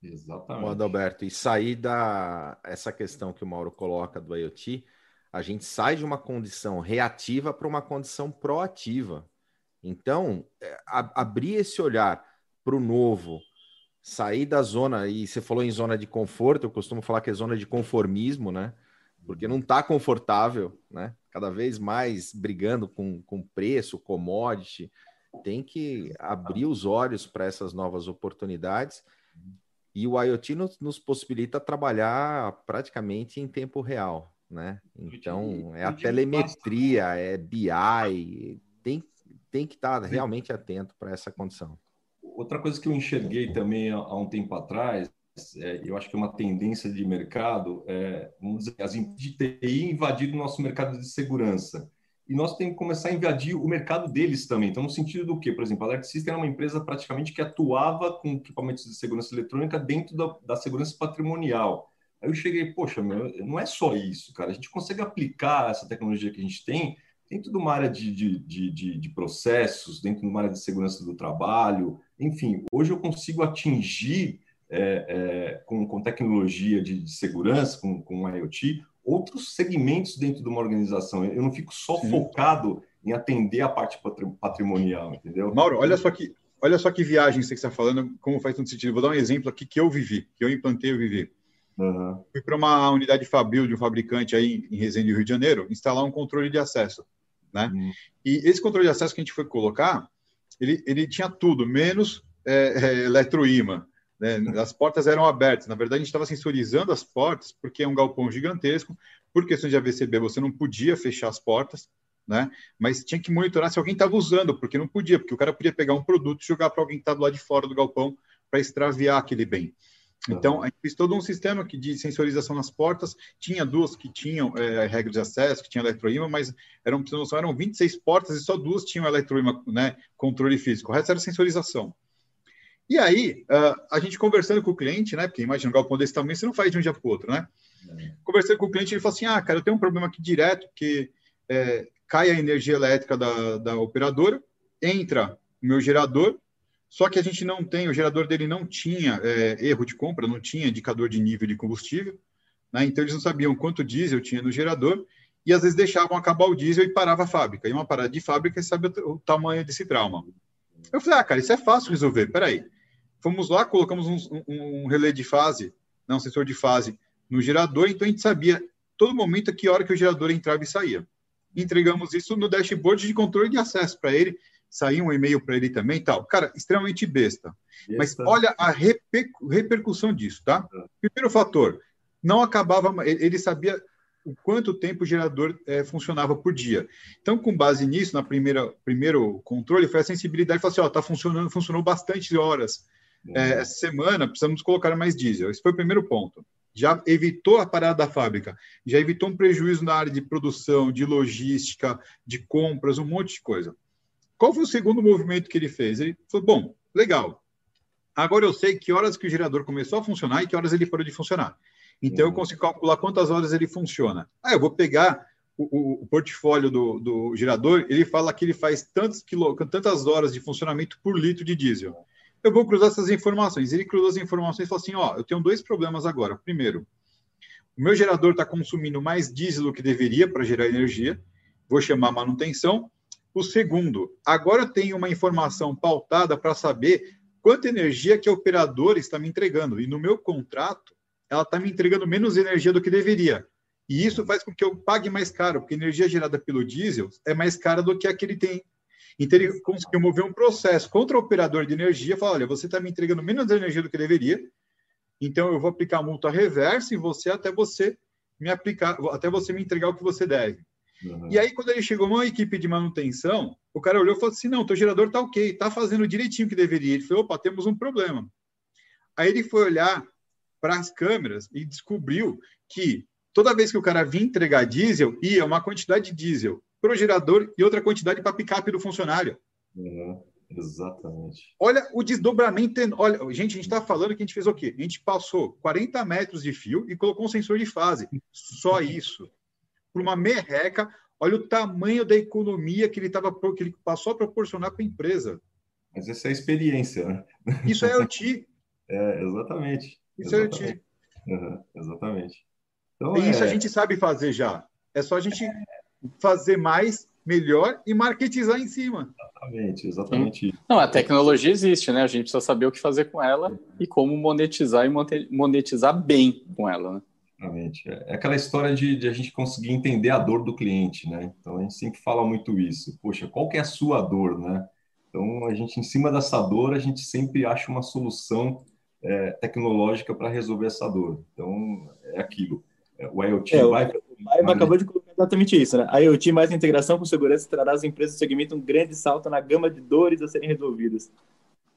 Exatamente. Adalberto, e sair da essa questão que o Mauro coloca do IoT, a gente sai de uma condição reativa para uma condição proativa. Então, é, a, abrir esse olhar para o novo, sair da zona, e você falou em zona de conforto, eu costumo falar que é zona de conformismo, né? Porque não está confortável, né? Cada vez mais brigando com, com preço, commodity. Tem que abrir os olhos para essas novas oportunidades. E o IoT nos, nos possibilita trabalhar praticamente em tempo real, né? Então, é a telemetria, é BI, tem tem que estar realmente atento para essa condição. Outra coisa que eu enxerguei também há um tempo atrás, é, eu acho que é uma tendência de mercado, é, vamos dizer, as de TI invadir o nosso mercado de segurança. E nós temos que começar a invadir o mercado deles também. Então, no sentido do quê? Por exemplo, a Alert System era uma empresa praticamente que atuava com equipamentos de segurança eletrônica dentro da, da segurança patrimonial. Aí eu cheguei, poxa, meu, não é só isso, cara. A gente consegue aplicar essa tecnologia que a gente tem dentro de uma área de, de, de, de, processos, dentro de uma área de segurança do trabalho, enfim, hoje eu consigo atingir é, é, com, com tecnologia de, segurança, com, com IoT, outros segmentos dentro de uma organização. Eu não fico só Sim. focado em atender a parte patrimonial, entendeu? Mauro, olha só que, olha só que viagem você está falando, como faz todo sentido. Vou dar um exemplo aqui que eu vivi, que eu implantei, eu vivi. Uhum. Fui para uma unidade fabril de um fabricante aí em Resende, Rio de Janeiro, instalar um controle de acesso. Né? Uhum. E esse controle de acesso que a gente foi colocar, ele, ele tinha tudo, menos é, é, eletroímã. Né? As portas eram abertas. Na verdade, a gente estava sensorizando as portas, porque é um galpão gigantesco. Por questões de AVCB, você não podia fechar as portas, né? mas tinha que monitorar se alguém estava usando, porque não podia, porque o cara podia pegar um produto e jogar para alguém que do lado de fora do galpão para extraviar aquele bem. Então, a gente fez todo um sistema que, de sensorização nas portas. Tinha duas que tinham é, regras de acesso, que tinha eletroímã, mas eram, eram 26 portas e só duas tinham eletroímã, né, controle físico. O resto era sensorização. E aí, uh, a gente conversando com o cliente, né, porque imagina um galpão desse tamanho, você não faz de um dia para o outro, né? É. Conversando com o cliente, ele falou assim, ah, cara, eu tenho um problema aqui direto, que é, cai a energia elétrica da, da operadora, entra o meu gerador, só que a gente não tem, o gerador dele não tinha é, erro de compra, não tinha indicador de nível de combustível, né? então eles não sabiam quanto diesel tinha no gerador, e às vezes deixavam acabar o diesel e parava a fábrica. E uma parada de fábrica, sabe o, o tamanho desse trauma. Eu falei, ah, cara, isso é fácil resolver, peraí. Fomos lá, colocamos um, um, um relé de fase, não, um sensor de fase no gerador, então a gente sabia todo momento a que hora que o gerador entrava e saía. Entregamos isso no dashboard de controle de acesso para ele, saiu um e-mail para ele também tal. Cara, extremamente besta. besta. Mas olha a reper repercussão disso, tá? É. Primeiro fator, não acabava, ele sabia o quanto tempo o gerador é, funcionava por dia. Então, com base nisso, na primeira primeiro controle, foi a sensibilidade, falou assim, ó, tá funcionando, funcionou bastante horas é, essa semana, precisamos colocar mais diesel. Esse foi o primeiro ponto. Já evitou a parada da fábrica, já evitou um prejuízo na área de produção, de logística, de compras, um monte de coisa. Qual foi o segundo movimento que ele fez? Ele falou: bom, legal. Agora eu sei que horas que o gerador começou a funcionar e que horas ele parou de funcionar. Então eu uhum. consigo calcular quantas horas ele funciona. Ah, eu vou pegar o, o, portfólio do, do, gerador, ele fala que ele faz tantos quilô, tantas horas de funcionamento por litro de diesel eu vou cruzar essas informações. Ele cruzou as informações e falou assim: ó, eu tenho dois problemas agora. Primeiro, o meu gerador está consumindo mais diesel do que deveria para gerar energia, vou chamar manutenção. O segundo, agora eu tenho uma informação pautada para saber quanta energia que a operadora está me entregando. E no meu contrato, ela está me entregando menos energia do que deveria. E isso faz com que eu pague mais caro, porque a energia gerada pelo diesel é mais cara do que a que ele tem então, ele conseguiu mover um processo contra o operador de energia, falar, olha, você está me entregando menos energia do que deveria, então eu vou aplicar a multa reversa em você até você me aplicar, até você me entregar o que você deve. Uhum. E aí, quando ele chegou uma equipe de manutenção, o cara olhou e falou assim: não, teu gerador está ok, está fazendo direitinho o que deveria. Ele falou: opa, temos um problema. Aí ele foi olhar para as câmeras e descobriu que toda vez que o cara vinha entregar diesel, ia uma quantidade de diesel para o gerador e outra quantidade para picape do funcionário. Uhum, exatamente. Olha o desdobramento. Olha, gente, a gente está falando que a gente fez o quê? A gente passou 40 metros de fio e colocou um sensor de fase. Só isso. Por uma merreca, olha o tamanho da economia que ele, tava, que ele passou a proporcionar para a empresa. Mas essa é experiência, né? Isso é IoT. é, exatamente. Isso exatamente. é IoT. Uhum, exatamente. Então, e isso é... a gente sabe fazer já. É só a gente fazer mais, melhor e marketizar em cima. Exatamente, exatamente. Não, a tecnologia existe, né? A gente precisa saber o que fazer com ela e como monetizar e monetizar bem com ela, né? Exatamente. É, aquela história de, de, a gente conseguir entender a dor do cliente, né? Então a gente sempre fala muito isso. Poxa, qual que é a sua dor, né? Então a gente, em cima dessa dor, a gente sempre acha uma solução é, tecnológica para resolver essa dor. Então é aquilo. É, o IoT é, vai. O acabou de colocar exatamente isso, né? A IoT mais a integração com segurança trará às empresas do segmento um grande salto na gama de dores a serem resolvidas.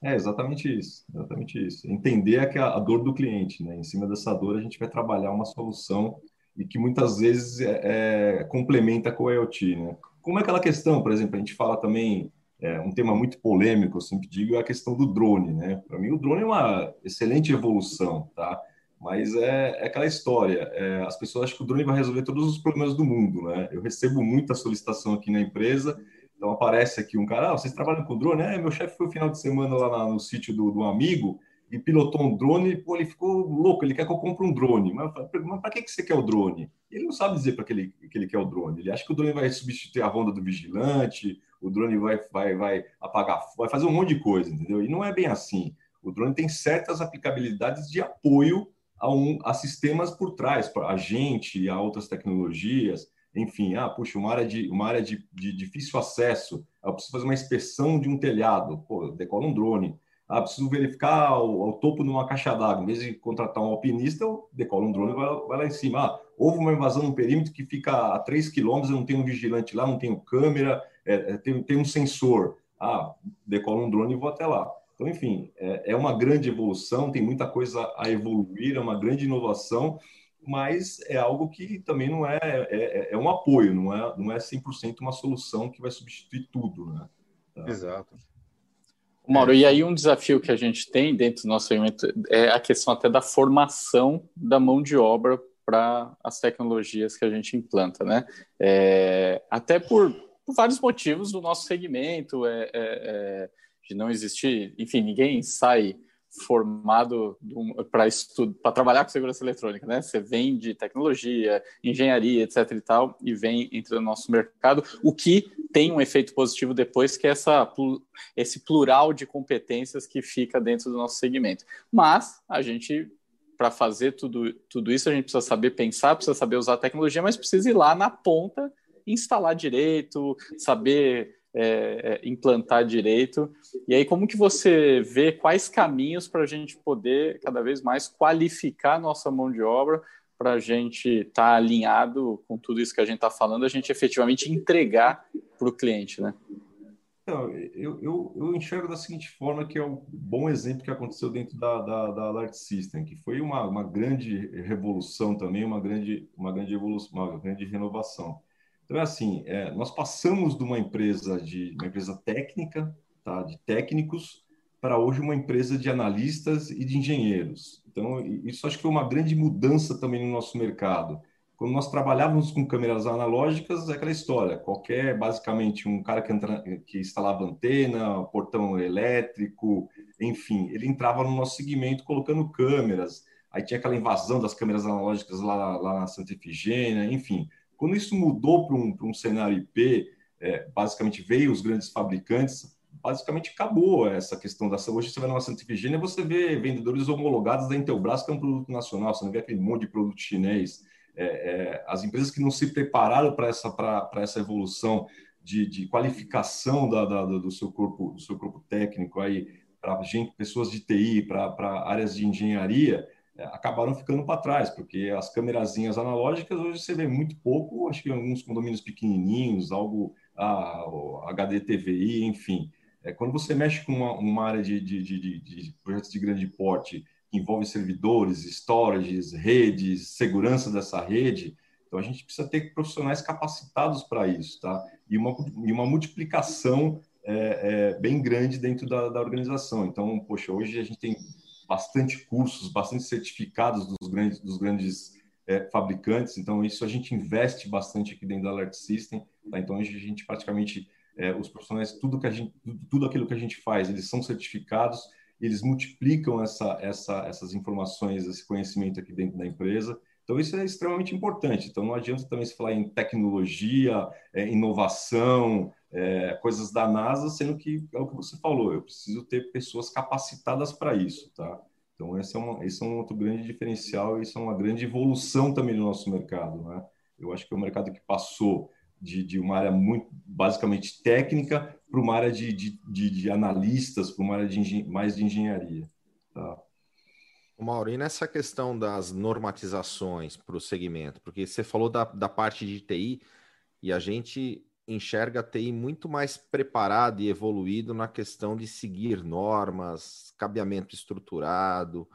É exatamente isso, exatamente isso. Entender a, a dor do cliente, né? Em cima dessa dor a gente vai trabalhar uma solução e que muitas vezes é, é, complementa com o IoT, né? Como é aquela questão, por exemplo, a gente fala também é, um tema muito polêmico, eu sempre digo, é a questão do drone, né? Para mim o drone é uma excelente evolução, tá? Mas é, é aquela história. É, as pessoas acham que o drone vai resolver todos os problemas do mundo, né? Eu recebo muita solicitação aqui na empresa. Então aparece aqui um cara, ah, vocês trabalham com drone? É, meu chefe foi o final de semana lá no sítio do, do amigo e pilotou um drone, pô, ele ficou louco, ele quer que eu compre um drone. Mas, mas para que, que você quer o drone? Ele não sabe dizer para que ele, que ele quer o drone. Ele acha que o drone vai substituir a ronda do vigilante, o drone vai, vai, vai apagar, vai fazer um monte de coisa, entendeu? E não é bem assim. O drone tem certas aplicabilidades de apoio a, um, a sistemas por trás, a gente, a outras tecnologias, enfim, ah, puxa, uma área de, uma área de, de difícil acesso, eu preciso fazer uma inspeção de um telhado, pô, decola um drone. Ah, preciso verificar o, o topo de uma caixa d'água. Em vez de contratar um alpinista, eu decolo um drone e vai, vai, lá em cima. Ah, houve uma invasão no perímetro que fica a 3 quilômetros, eu não tenho um vigilante lá, não tenho câmera, é, é, tem, tem um sensor. Ah, decolo um drone e vou até lá. Então, enfim, é, é uma grande evolução, tem muita coisa a evoluir, é uma grande inovação, mas é algo que também não é, é, é um apoio, não é, não é 100% uma solução que vai substituir tudo, né? Tá? Exato. Mauro, e aí um desafio que a gente tem dentro do nosso evento é a questão até da formação da mão de obra para as tecnologias que a gente implanta, né? É, Até por, por vários motivos do nosso segmento, é, é, é de não existir, enfim, ninguém sai formado para trabalhar com segurança eletrônica, né? Você vem de tecnologia, engenharia, etc e tal, e vem entre no nosso mercado, o que tem um efeito positivo depois, que é essa, esse plural de competências que fica dentro do nosso segmento. Mas a gente, para fazer tudo, tudo isso, a gente precisa saber pensar, precisa saber usar a tecnologia, mas precisa ir lá na ponta, instalar direito, saber é, é, implantar direito. E aí, como que você vê quais caminhos para a gente poder cada vez mais qualificar nossa mão de obra para a gente estar tá alinhado com tudo isso que a gente está falando, a gente efetivamente entregar para o cliente, né? Eu, eu, eu, enxergo da seguinte forma, que é um bom exemplo que aconteceu dentro da, da, da Alert System, que foi uma, uma grande revolução também, uma grande, uma grande evolução, uma grande renovação. Então é assim, é, nós passamos de uma empresa de uma empresa técnica, tá, de técnicos, para hoje uma empresa de analistas e de engenheiros. Então isso acho que foi uma grande mudança também no nosso mercado. Quando nós trabalhávamos com câmeras analógicas, é aquela história. Qualquer, basicamente, um cara que, entra, que instalava antena, portão elétrico, enfim, ele entrava no nosso segmento colocando câmeras. Aí tinha aquela invasão das câmeras analógicas lá, lá na Santa Efigênia, enfim. Quando isso mudou para um, um cenário IP, é, basicamente veio os grandes fabricantes, basicamente acabou essa questão da Hoje você vai numa Santa Efigênia, você vê vendedores homologados da Intelbras, que é um produto nacional, você não vê aquele monte de produto chinês. É, é, as empresas que não se prepararam para essa, essa evolução de, de qualificação da, da, do, seu corpo, do seu corpo técnico aí para gente, pessoas de TI, para áreas de engenharia, acabaram ficando para trás, porque as câmerazinhas analógicas hoje você vê muito pouco, acho que em alguns condomínios pequenininhos, algo a, HD enfim. É, quando você mexe com uma, uma área de, de, de, de, projetos de grande porte, que envolve servidores, storages, redes, segurança dessa rede, então a gente precisa ter profissionais capacitados para isso, tá? E uma, e uma multiplicação é, é, bem grande dentro da, da organização. Então, poxa, hoje a gente tem bastante cursos, bastante certificados dos grandes, dos grandes é, fabricantes. Então, isso a gente investe bastante aqui dentro da Alert System. Tá? Então, a gente praticamente, é, os profissionais, tudo, que a gente, tudo aquilo que a gente faz, eles são certificados, eles multiplicam essa, essa, essas informações, esse conhecimento aqui dentro da empresa. Então, isso é extremamente importante. Então, não adianta também se falar em tecnologia, é, inovação, é, coisas da NASA, sendo que é o que você falou, eu preciso ter pessoas capacitadas para isso, tá? Então, esse é, uma, esse é um outro grande diferencial e isso é uma grande evolução também no nosso mercado, né? Eu acho que é um mercado que passou de, de uma área muito, basicamente técnica, para uma área de, de, de, de analistas, para uma área de mais de engenharia, tá? Mauro, e nessa questão das normatizações para o segmento, porque você falou da, da parte de TI e a gente enxerga a TI muito mais preparado e evoluído na questão de seguir normas, cabeamento estruturado.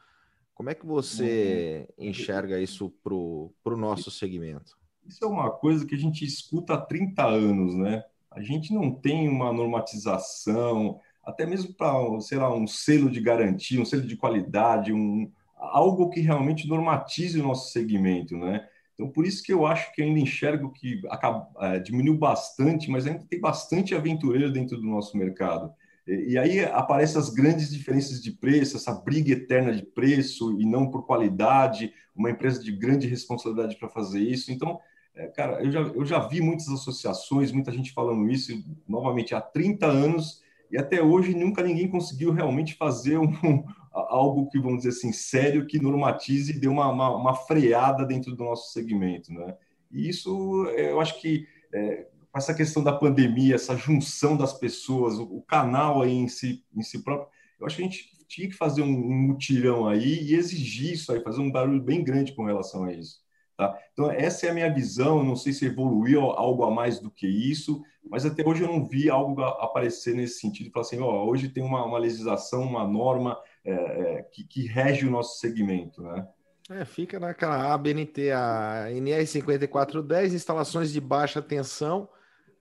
Como é que você uhum. enxerga isso para o nosso segmento? Isso é uma coisa que a gente escuta há 30 anos, né? A gente não tem uma normatização, até mesmo para, sei lá, um selo de garantia, um selo de qualidade, um, algo que realmente normatize o nosso segmento, né? Então, por isso que eu acho que ainda enxergo que acaba, é, diminuiu bastante, mas ainda tem bastante aventureiro dentro do nosso mercado. E, e aí aparecem as grandes diferenças de preço, essa briga eterna de preço e não por qualidade, uma empresa de grande responsabilidade para fazer isso. Então, é, cara, eu já, eu já vi muitas associações, muita gente falando isso, novamente, há 30 anos, e até hoje nunca ninguém conseguiu realmente fazer um, algo que, vamos dizer assim, sério, que normatize e dê uma, uma, uma freada dentro do nosso segmento, né? E isso, é, eu acho que é, com essa questão da pandemia, essa junção das pessoas, o, o, canal aí em si, em si próprio, eu acho que a gente tinha que fazer um, um mutirão aí e exigir isso aí, fazer um barulho bem grande com relação a isso. Tá? Então, essa é a minha visão. Não sei se evoluiu algo a mais do que isso, mas até hoje eu não vi algo aparecer nesse sentido. Falar assim, ó, hoje tem uma, uma legislação, uma norma é, é, que, que, rege o nosso segmento. Né? É, fica naquela ABNT, a NR 5410, instalações de baixa tensão,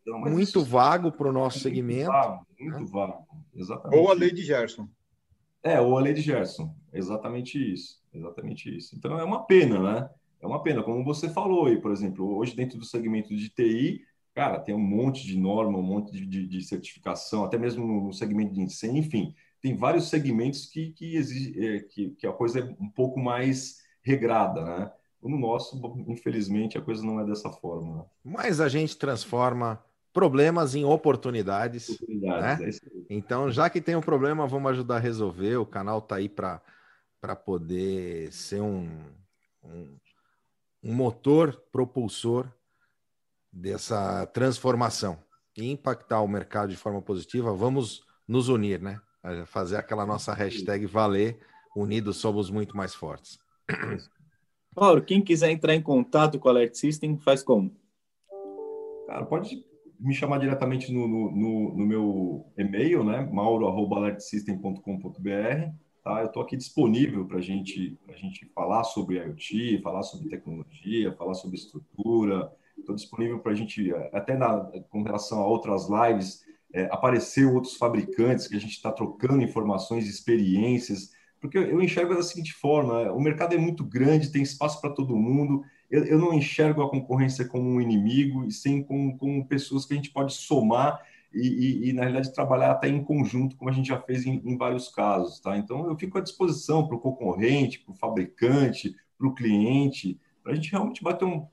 então, muito isso, vago para o nosso muito segmento. Vago, muito né? vago, exatamente. Ou a lei de Gerson. É, ou a lei de Gerson, exatamente isso, exatamente isso. Então é uma pena, né? É uma pena, como você falou aí, por exemplo, hoje dentro do segmento de TI, cara, tem um monte de norma, um monte de, de, de certificação, até mesmo no segmento de incêndio, enfim, tem vários segmentos que, que, exige, é, que, que a coisa é um pouco mais regrada, né? No nosso, infelizmente, a coisa não é dessa forma. Né? Mas a gente transforma problemas em oportunidades. oportunidades né? é então, já que tem um problema, vamos ajudar a resolver. O canal está aí para poder ser um, um, um motor propulsor dessa transformação e impactar o mercado de forma positiva. Vamos nos unir, né? Fazer aquela nossa hashtag valer, unidos somos muito mais fortes. Mauro, quem quiser entrar em contato com a Alert System, faz como? Cara, pode me chamar diretamente no, no, no meu e-mail, né? mauro.alertsystem.com.br. Tá? Eu estou aqui disponível para gente, a gente falar sobre IoT, falar sobre tecnologia, falar sobre estrutura. Estou disponível para a gente, até na, com relação a outras lives, é, aparecer outros fabricantes que a gente está trocando informações, experiências, porque eu enxergo da seguinte forma: o mercado é muito grande, tem espaço para todo mundo. Eu, eu, não enxergo a concorrência como um inimigo, e sim como, como pessoas que a gente pode somar e, e, e, na realidade, trabalhar até em conjunto, como a gente já fez em, em vários casos. Tá? Então, eu fico à disposição para o concorrente, para o fabricante, para o cliente, para a gente realmente bater um,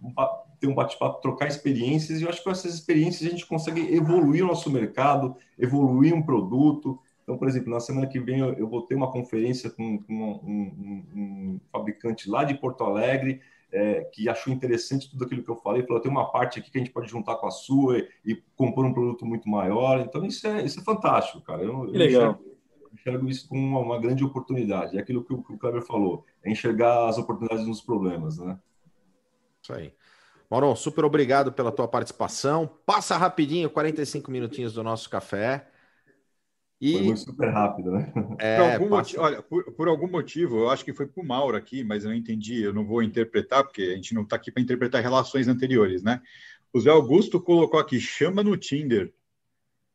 ter um bate-papo, trocar experiências, e eu acho que com essas experiências a gente consegue evoluir o nosso mercado, evoluir um produto. Então, por exemplo, na semana que vem eu, vou ter uma conferência com, com um, um, um, fabricante lá de Porto Alegre, é, que achou interessante tudo aquilo que eu falei, falou, tem uma parte aqui que a gente pode juntar com a sua e, e compor um produto muito maior. Então, isso é, isso é fantástico, cara. Eu, que legal. Enxergo, enxergo isso como uma, uma, grande oportunidade. É aquilo que o, que o Kleber falou, é enxergar as oportunidades nos problemas, né? Isso aí. Mauro, super obrigado pela tua participação. Passa rapidinho, 45 minutinhos do nosso café. E... Foi super rápido, né? É, por, algum passa... motivo, olha, por, por, algum motivo, eu acho que foi para o Mauro aqui, mas eu não entendi, eu não vou interpretar, porque a gente não está aqui para interpretar relações anteriores, né? O Zé Augusto colocou aqui, chama no Tinder.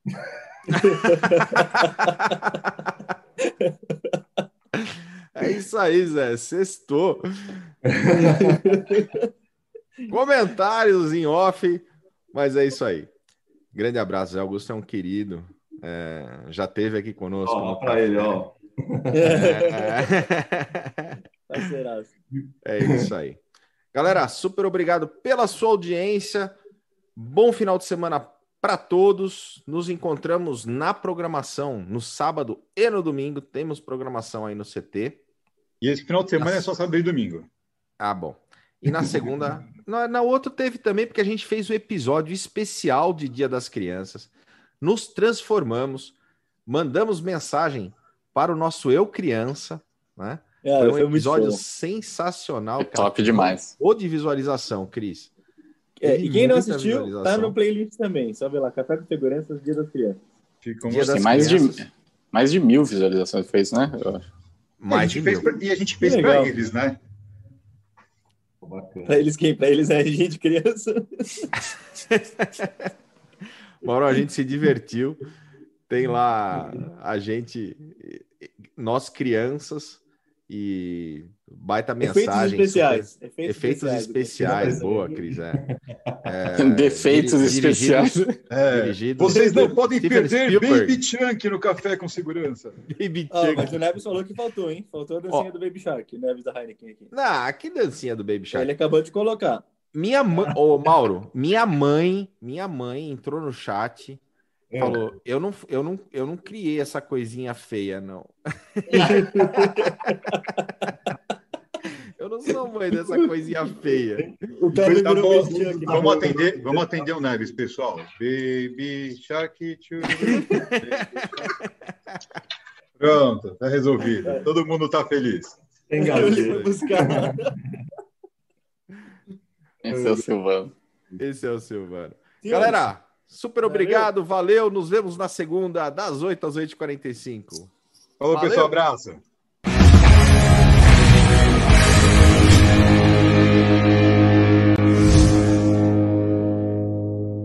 é isso aí, Zé. Sextou. Comentários em off, mas é isso aí. Grande abraço, Zé Augusto é um querido. É, já teve aqui conosco. Ó, para ele, ó. É, é isso aí. Galera, super obrigado pela sua audiência. Bom final de semana para todos. Nos encontramos na programação no sábado e no domingo. Temos programação aí no CT. E esse final de semana na... é só sábado e domingo. Ah, bom. E na segunda, na, na outra teve também, porque a gente fez o um episódio especial de Dia das Crianças. Nos transformamos, mandamos mensagem para o nosso eu criança, né? É, foi um foi episódio sensacional. É top demais. Ou de visualização, Cris. É, e quem não assistiu, tá no playlist também. Só vê lá, Café com Segurança, Dia das Crianças. Ficou Dia das mais crianças. de mais de mil visualizações fez, né? Mais de mil. Pra, e a gente fez para eles, né? Para eles quem? Para eles é a gente criança. Mauro, a gente se divertiu. Tem lá a gente, nós crianças e baita mensagem. Efeitos especiais. Super... Efeitos, Efeitos especiais. especiais. Boa, Cris. É. É, Defeitos especiais. É. Vocês não podem Steven perder Spielberg. Baby Chunk no Café com Segurança. Baby oh, Chunk. Mas o Neves falou que faltou, hein? Faltou a dancinha oh. do Baby Shark. Neves da Heineken aqui. Não, que dancinha do Baby Shark? Ele acabou de colocar. Minha mãe, ô Mauro, minha mãe, minha mãe entrou no chat é. Falou, eu não, eu, não, eu não criei essa coisinha feia, não. eu não sou mãe dessa coisinha feia. O cara tá bom, vamos, atender, vamos atender o Neves, pessoal. Baby Shark. Pronto, tá resolvido. Todo mundo tá feliz. Esse é o Silvano. Esse é o Silvano. Galera, Super obrigado, valeu. valeu. Nos vemos na segunda, das 8 às 8h45. Falou, valeu. pessoal. Abraço.